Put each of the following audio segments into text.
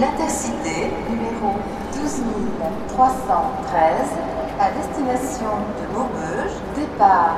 l'intercité numéro 12313 à destination de Maubeuge, départ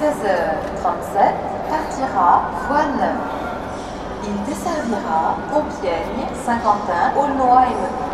16h37, partira voie Il desservira Compiègne, Saint-Quentin, Aulnoy et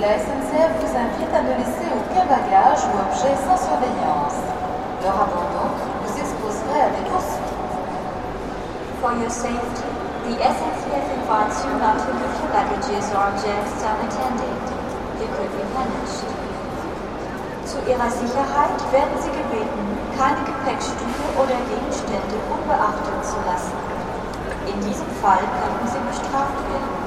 La SNCF vous invite à ne laisser aucun bagage ou objet sans surveillance. Leur abandon vous exposerait à des poursuites. For your safety, the SNCF invites you not to leave your baggages or objects unattended. You could be punished. Zu Ihrer Sicherheit werden Sie gebeten, keine Gepäckstücke oder Gegenstände unbeachtet zu lassen. In diesem Fall könnten Sie bestraft werden.